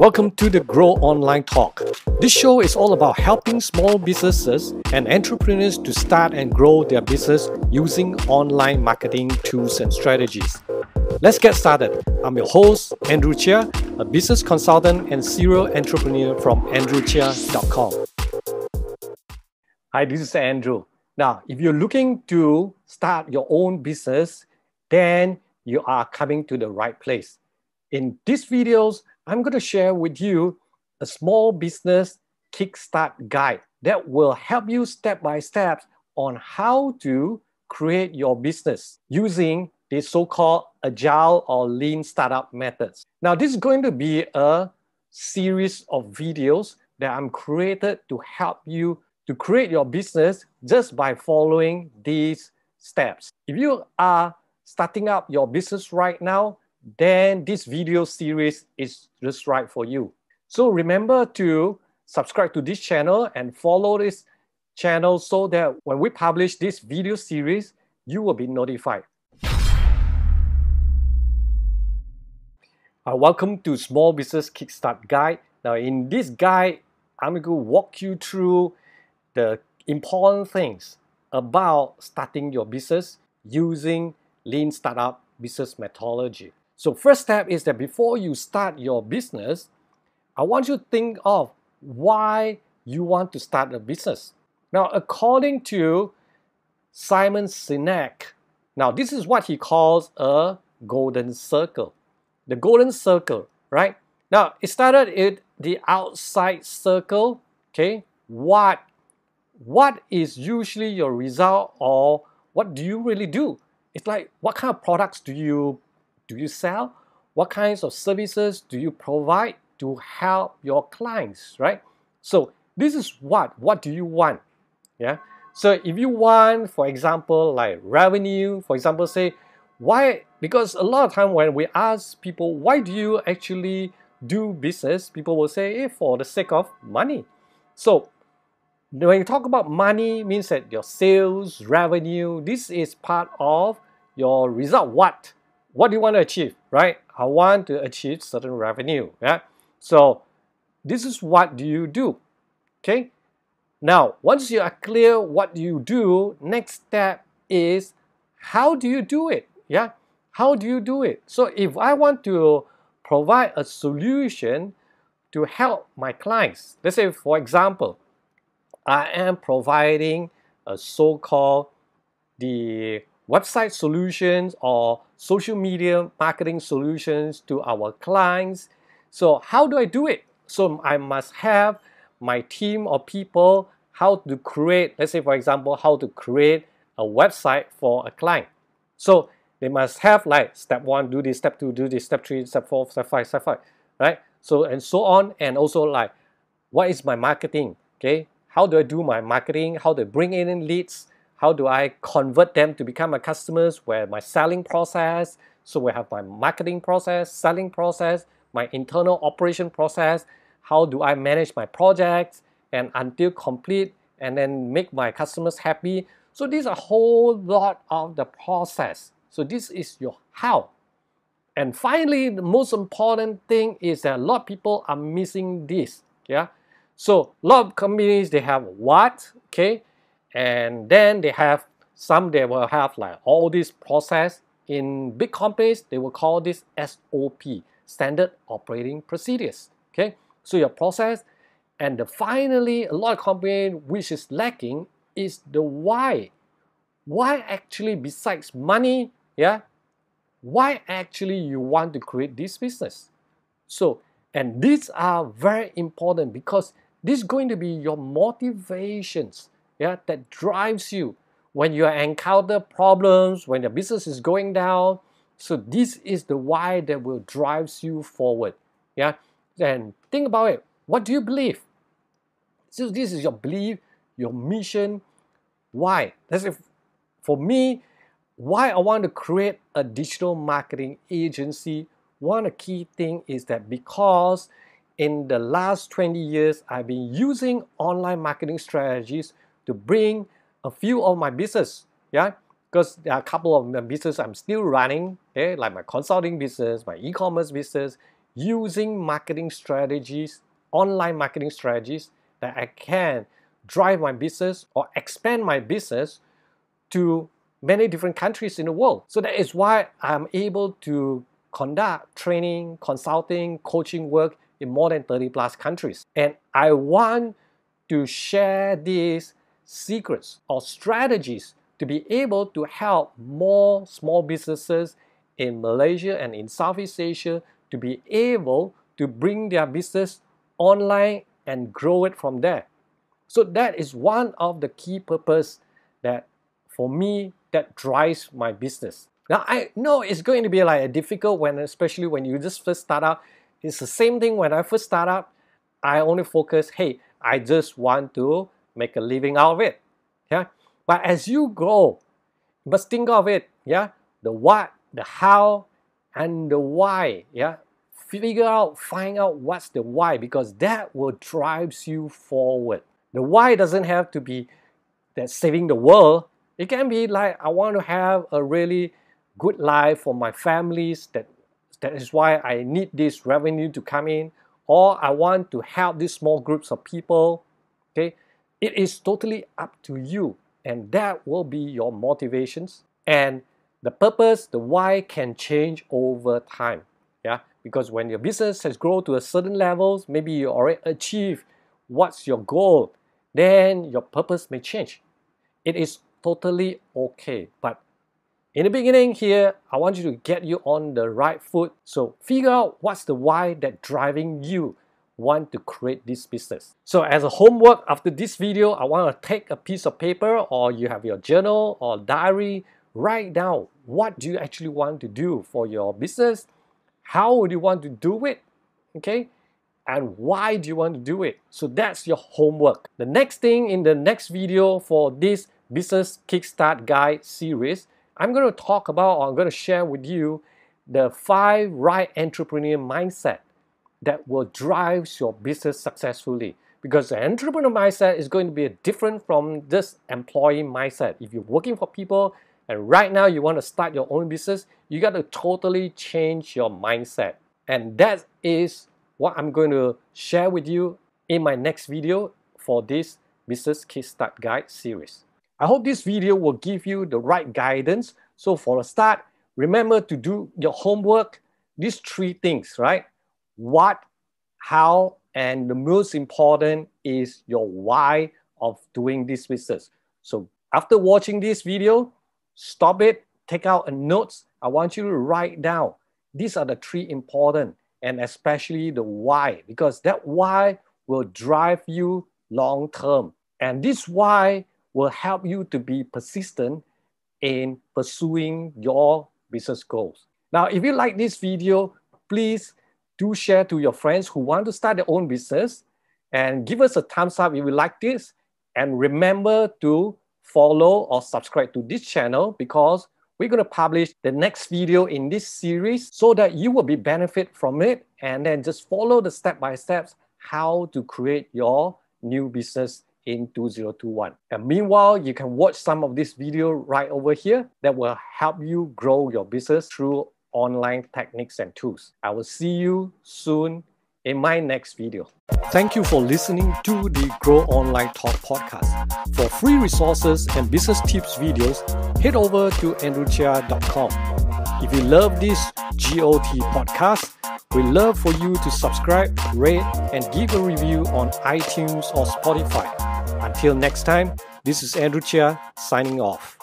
Welcome to the Grow Online Talk. This show is all about helping small businesses and entrepreneurs to start and grow their business using online marketing tools and strategies. Let's get started. I'm your host, Andrew Chia, a business consultant and serial entrepreneur from andrewchia.com. Hi, this is Andrew. Now, if you're looking to start your own business, then you are coming to the right place. In these videos, I'm going to share with you a small business kickstart guide that will help you step by step on how to create your business using the so-called agile or lean startup methods. Now, this is going to be a series of videos that I'm created to help you to create your business just by following these steps. If you are starting up your business right now, then this video series is just right for you. So remember to subscribe to this channel and follow this channel so that when we publish this video series, you will be notified. Uh, welcome to Small Business Kickstart Guide. Now in this guide, I'm going to walk you through the important things about starting your business using Lean Startup business methodology. So first step is that before you start your business, I want you to think of why you want to start a business. Now, according to Simon Sinek, now this is what he calls a golden circle. The golden circle, right? Now, it started in the outside circle, okay? What, what is usually your result or what do you really do? It's like, what kind of products do you do you sell? What kinds of services do you provide to help your clients, right? So this is what, what do you want? Yeah. So if you want, for example, like revenue, for example, say, why, because a lot of time when we ask people, why do you actually do business? People will say, hey, for the sake of money. So when you talk about money, means that your sales, revenue, this is part of your result. What? What do you want to achieve, right? I want to achieve certain revenue, yeah? So this is what do you do, okay? Now, once you are clear what you do, next step is how do you do it, yeah? How do you do it? So if I want to provide a solution to help my clients, let's say for example, I am providing a so-called the website solutions or social media marketing solutions to our clients. So how do I do it? So I must have my team of people how to create, let's say for example, how to create a website for a client. So they must have like step one, do this, step two, do this, step three, step four, step five, step five, right? So and so on, and also like, what is my marketing? Okay, how do I do my marketing? How I bring in leads? How do I convert them to become my customers? Where my selling process, so we have my marketing process, selling process, my internal operation process. How do I manage my projects and until complete and then make my customers happy? So these are a whole lot of the process. So this is your how. And finally, the most important thing is that a lot of people are missing this. Yeah. So a lot of companies they have what, okay, and then they have some they will have like all this process. In big companies they will call this SOP standard operating procedures. Okay? So your process and the finally a lot of company which is lacking is the why. Why actually besides money yeah why actually you want to create this business? So and these are very important because this is going to be your motivations yeah, that drives you when you encounter problems, when your business is going down. So this is the why that will drives you forward. Yeah, and think about it. What do you believe? So this is your belief, your mission. Why? That's if for me, why I want to create a digital marketing agency. One of the key thing is that because in the last 20 years, I've been using online marketing strategies to bring a few of my business, yeah, because there are a couple of my business I'm still running, okay, like my consulting business, my e-commerce business, using marketing strategies, online marketing strategies that I can drive my business or expand my business to many different countries in the world. So that is why I'm able to conduct training, consulting, coaching work in more than 30 plus countries. And I want to share these secrets or strategies to be able to help more small businesses in Malaysia and in Southeast Asia to be able to bring their business online and grow it from there. So that is one of the key purpose that for me that drives my business. Now I know it's going to be like a difficult when especially when you just first start out. It's the same thing when I first start up. I only focus, hey, I just want to make a living out of it. Yeah. But as you grow, you must think of it, yeah, the what, the how, and the why. Yeah. Figure out, find out what's the why because that will drives you forward. The why doesn't have to be that saving the world. It can be like I want to have a really good life for my families that that is why I need this revenue to come in or I want to help these small groups of people okay it is totally up to you and that will be your motivations and the purpose the why can change over time yeah because when your business has grown to a certain levels maybe you already achieve what's your goal then your purpose may change it is totally okay but in the beginning here, I want you to get you on the right foot. So figure out what's the why that driving you want to create this business. So as a homework after this video, I want to take a piece of paper or you have your journal or diary, write down what do you actually want to do for your business, how would you want to do it, okay? And why do you want to do it? So that's your homework. The next thing in the next video for this business kickstart guide series I'm going to talk about or I'm going to share with you the five right entrepreneur mindset that will drive your business successfully. Because the entrepreneur mindset is going to be different from this employee mindset. If you're working for people and right now you want to start your own business, you got to totally change your mindset. And that is what I'm going to share with you in my next video for this Business Kickstart Guide series. I hope this video will give you the right guidance. So for a start, remember to do your homework, these three things, right? What, how, and the most important is your why of doing this business. So after watching this video, stop it, take out a notes. I want you to write down. These are the three important and especially the why, because that why will drive you long term. And this why will help you to be persistent in pursuing your business goals. Now, if you like this video, please do share to your friends who want to start their own business and give us a thumbs up if you like this. And remember to follow or subscribe to this channel because we're going to publish the next video in this series so that you will be benefit from it and then just follow the step by steps how to create your new business in 2021. And meanwhile, you can watch some of this video right over here that will help you grow your business through online techniques and tools. I will see you soon in my next video. Thank you for listening to the Grow Online Talk podcast. For free resources and business tips videos, head over to andrewchia.com. If you love this GOT podcast, we love for you to subscribe, rate, and give a review on iTunes or Spotify. Until next time, this is Andrew Chia signing off.